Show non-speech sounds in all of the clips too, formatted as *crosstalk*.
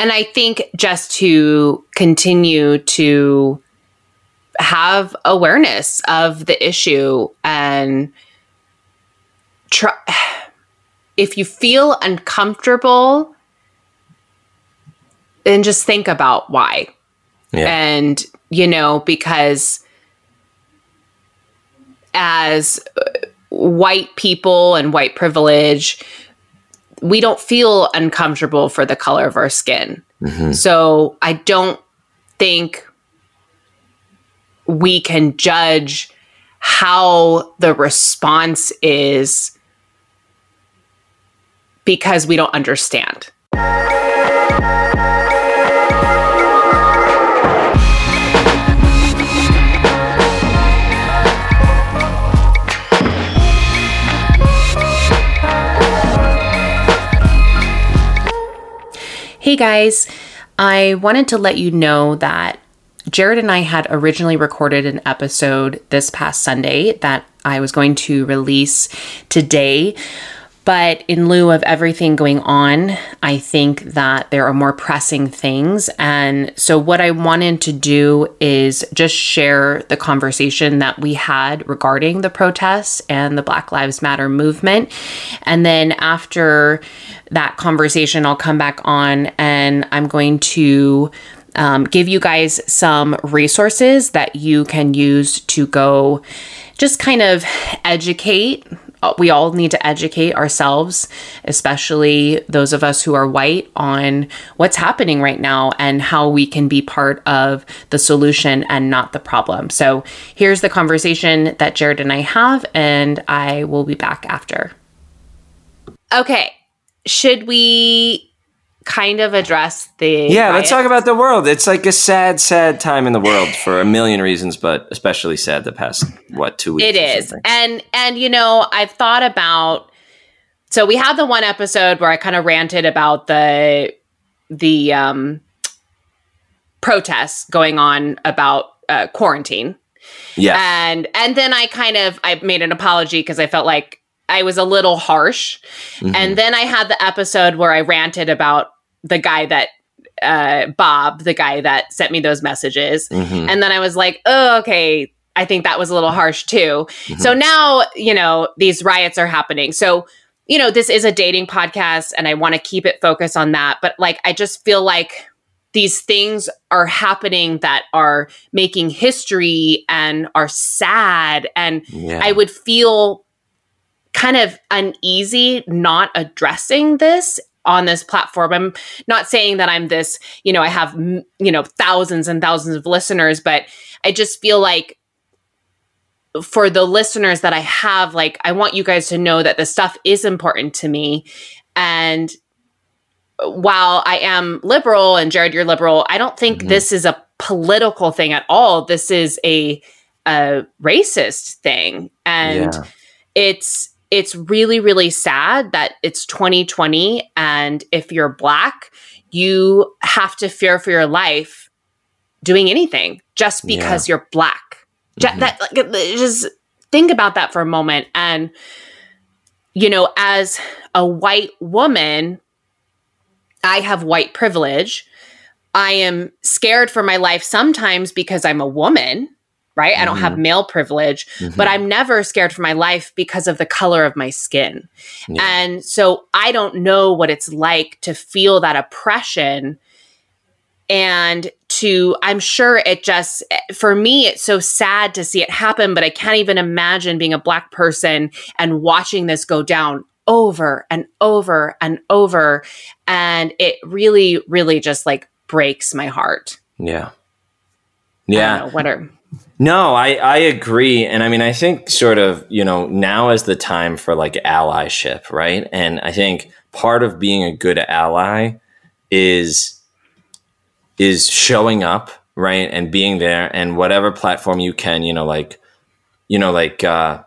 and I think just to continue to have awareness of the issue and try if you feel uncomfortable then just think about why yeah. and you know because as white people and white privilege we don't feel uncomfortable for the color of our skin mm-hmm. so i don't think we can judge how the response is because we don't understand. Hey guys, I wanted to let you know that Jared and I had originally recorded an episode this past Sunday that I was going to release today. But in lieu of everything going on, I think that there are more pressing things. And so, what I wanted to do is just share the conversation that we had regarding the protests and the Black Lives Matter movement. And then, after that conversation, I'll come back on and I'm going to um, give you guys some resources that you can use to go just kind of educate. Uh, we all need to educate ourselves, especially those of us who are white, on what's happening right now and how we can be part of the solution and not the problem. So, here's the conversation that Jared and I have, and I will be back after. Okay. Should we kind of address the yeah riots. let's talk about the world. It's like a sad sad time in the world for a million reasons but especially sad the past what two weeks it is. and and you know i've thought about so we had the one episode where i kind of ranted about the the um protests going on about uh, quarantine. Yeah. And and then i kind of i made an apology because i felt like I was a little harsh. Mm-hmm. And then I had the episode where I ranted about the guy that uh, Bob, the guy that sent me those messages. Mm-hmm. And then I was like, oh, okay, I think that was a little harsh too. Mm-hmm. So now, you know, these riots are happening. So, you know, this is a dating podcast and I want to keep it focused on that. But like, I just feel like these things are happening that are making history and are sad. And yeah. I would feel kind of uneasy not addressing this on this platform. I'm not saying that I'm this, you know, I have, you know, thousands and thousands of listeners, but I just feel like for the listeners that I have, like, I want you guys to know that this stuff is important to me. And while I am liberal and Jared, you're liberal, I don't think mm-hmm. this is a political thing at all. This is a, a racist thing. And yeah. it's, it's really, really sad that it's 2020. And if you're Black, you have to fear for your life doing anything just because yeah. you're Black. Mm-hmm. That, like, just think about that for a moment. And, you know, as a white woman, I have white privilege. I am scared for my life sometimes because I'm a woman right? Mm-hmm. I don't have mm-hmm. male privilege, mm-hmm. but I'm never scared for my life because of the color of my skin. Yeah. And so I don't know what it's like to feel that oppression and to I'm sure it just for me it's so sad to see it happen but I can't even imagine being a black person and watching this go down over and over and over and it really really just like breaks my heart. Yeah. Yeah. what are no, I, I agree. And I mean, I think sort of, you know, now is the time for like allyship, right? And I think part of being a good ally is is showing up, right? And being there and whatever platform you can, you know, like, you know, like uh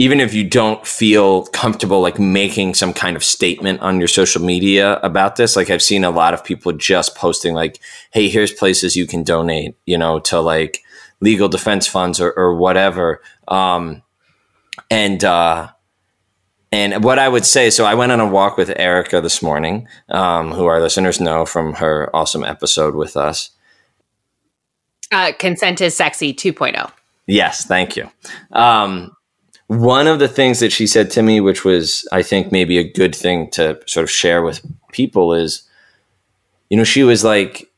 even if you don't feel comfortable like making some kind of statement on your social media about this like i've seen a lot of people just posting like hey here's places you can donate you know to like legal defense funds or, or whatever. Um, and uh, and what I would say, so I went on a walk with Erica this morning, um, who our listeners know from her awesome episode with us. Uh, consent is sexy 2.0. Yes, thank you. Um, one of the things that she said to me, which was, I think, maybe a good thing to sort of share with people, is, you know, she was like,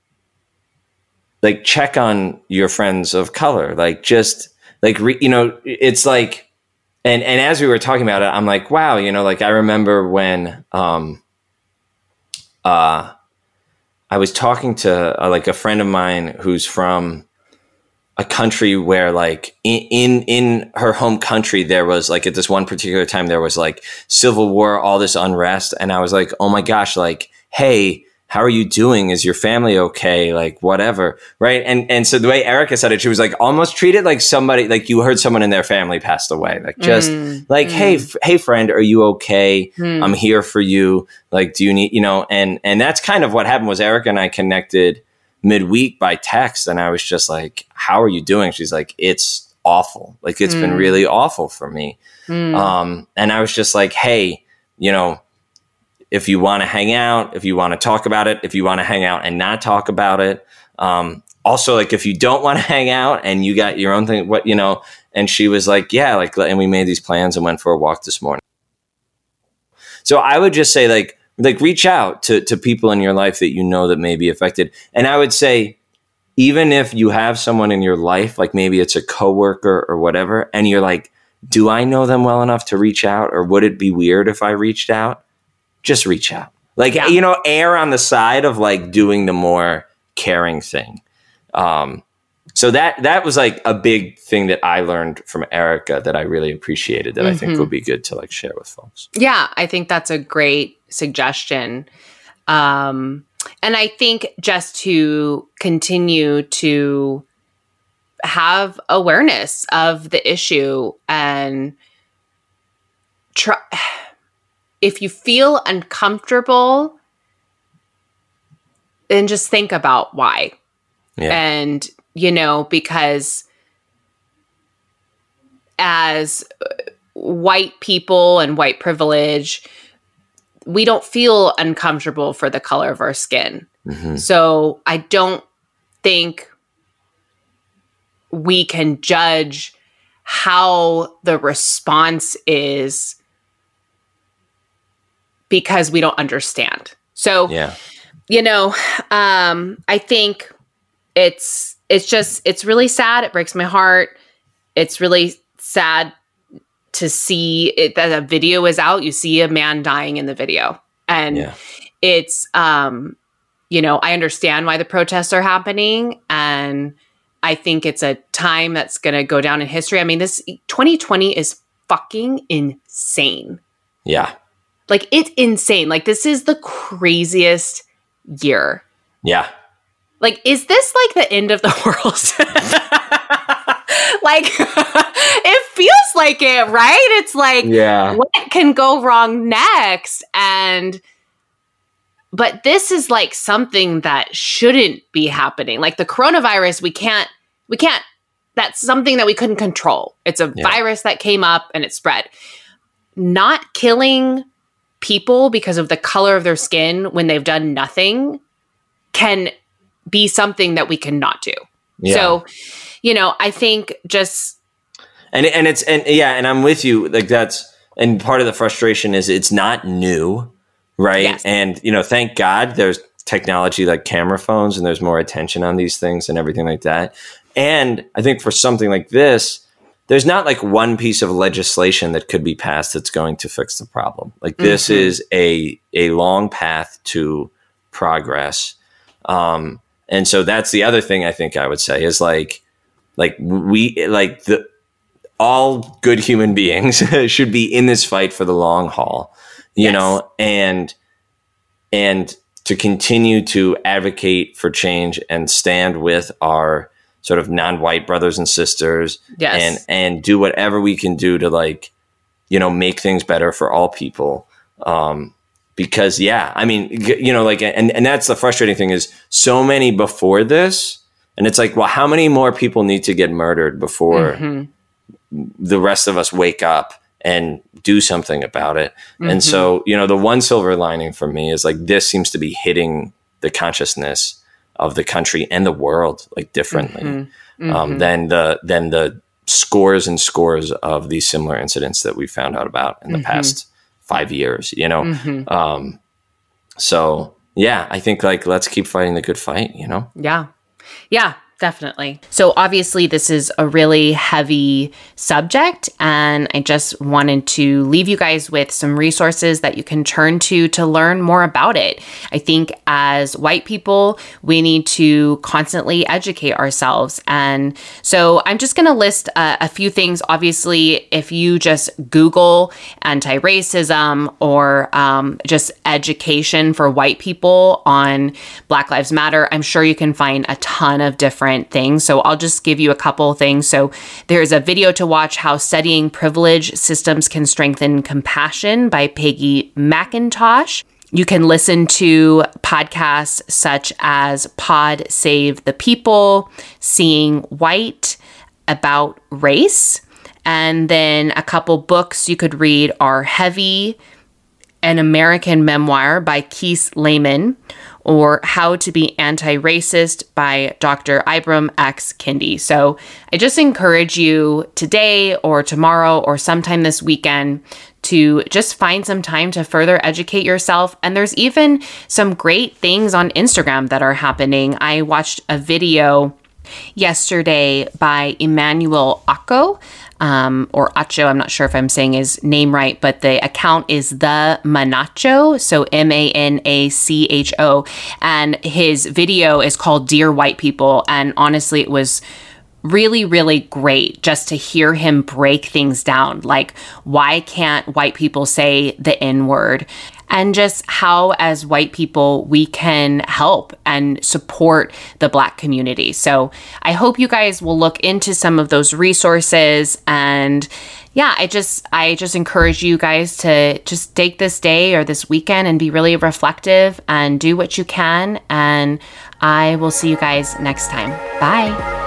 like check on your friends of color, like just like re, you know, it's like and and as we were talking about it, I'm like, wow, you know, like I remember when um uh I was talking to uh, like a friend of mine who's from a country where like in, in in her home country there was like at this one particular time there was like civil war all this unrest and I was like, "Oh my gosh, like hey, how are you doing? Is your family okay? Like whatever, right? And and so the way Erica said it, she was like almost treated like somebody like you heard someone in their family passed away, like just mm, like mm. hey f- hey friend, are you okay? Mm. I'm here for you. Like, do you need you know? And and that's kind of what happened was Erica and I connected midweek by text, and I was just like, how are you doing? She's like, it's awful. Like it's been mm. really awful for me. Mm. Um, and I was just like, hey, you know if you want to hang out, if you want to talk about it, if you want to hang out and not talk about it. Um, also, like if you don't want to *laughs* hang out and you got your own thing, what you know. And she was like, "Yeah, like," and we made these plans and went for a walk this morning. So I would just say, like, like reach out to to people in your life that you know that may be affected. And I would say, even if you have someone in your life, like maybe it's a coworker or whatever, and you're like, "Do I know them well enough to reach out, or would it be weird if I reached out?" just reach out. Like, yeah. you know, err on the side of like doing the more caring thing. Um, so that that was like a big thing that I learned from Erica that I really appreciated that mm-hmm. I think would mm-hmm. be good to like share with folks. Yeah, I think that's a great suggestion. Um, and I think just to continue to have awareness of the issue and try if you feel uncomfortable, then just think about why. Yeah. And, you know, because as white people and white privilege, we don't feel uncomfortable for the color of our skin. Mm-hmm. So I don't think we can judge how the response is because we don't understand. So, yeah. you know, um, I think it's it's just it's really sad. It breaks my heart. It's really sad to see it, that a video is out. You see a man dying in the video, and yeah. it's um, you know, I understand why the protests are happening, and I think it's a time that's going to go down in history. I mean, this 2020 is fucking insane. Yeah. Like it's insane. Like this is the craziest year. Yeah. Like is this like the end of the *laughs* world? *laughs* like *laughs* feels like it, right? It's like yeah. what can go wrong next? And but this is like something that shouldn't be happening. Like the coronavirus, we can't we can't that's something that we couldn't control. It's a yeah. virus that came up and it spread. Not killing people because of the color of their skin when they've done nothing can be something that we cannot do. Yeah. So, you know, I think just and and it's and yeah, and I'm with you. Like that's and part of the frustration is it's not new, right? Yes. And you know, thank God there's technology like camera phones and there's more attention on these things and everything like that. And I think for something like this, there's not like one piece of legislation that could be passed that's going to fix the problem. Like this mm-hmm. is a a long path to progress. Um, and so that's the other thing I think I would say is like like we like the all good human beings *laughs* should be in this fight for the long haul, you yes. know, and and to continue to advocate for change and stand with our sort of non-white brothers and sisters yes. and and do whatever we can do to like you know make things better for all people um because yeah i mean you know like and and that's the frustrating thing is so many before this and it's like well how many more people need to get murdered before mm-hmm. The rest of us wake up and do something about it. Mm-hmm. And so, you know, the one silver lining for me is like this seems to be hitting the consciousness of the country and the world like differently mm-hmm. Um, mm-hmm. than the than the scores and scores of these similar incidents that we found out about in the mm-hmm. past five years. You know, mm-hmm. um, so yeah, I think like let's keep fighting the good fight. You know, yeah, yeah. Definitely. So, obviously, this is a really heavy subject, and I just wanted to leave you guys with some resources that you can turn to to learn more about it. I think as white people, we need to constantly educate ourselves. And so, I'm just going to list a, a few things. Obviously, if you just Google anti racism or um, just education for white people on Black Lives Matter, I'm sure you can find a ton of different different things. So I'll just give you a couple things. So there's a video to watch How Studying Privilege Systems Can Strengthen Compassion by Peggy McIntosh. You can listen to podcasts such as Pod Save the People, Seeing White, about race. And then a couple books you could read are Heavy, an American memoir by Keith Laymon, or How to Be Anti Racist by Dr. Ibram X. Kendi. So I just encourage you today or tomorrow or sometime this weekend to just find some time to further educate yourself. And there's even some great things on Instagram that are happening. I watched a video yesterday by Emmanuel Acho um, or Acho. I'm not sure if I'm saying his name right, but the account is the Manacho, so M A N A C H O, and his video is called "Dear White People," and honestly, it was really, really great just to hear him break things down. Like, why can't white people say the N word? And just how, as white people, we can help and support the Black community. So I hope you guys will look into some of those resources and yeah, I just I just encourage you guys to just take this day or this weekend and be really reflective and do what you can and I will see you guys next time. Bye.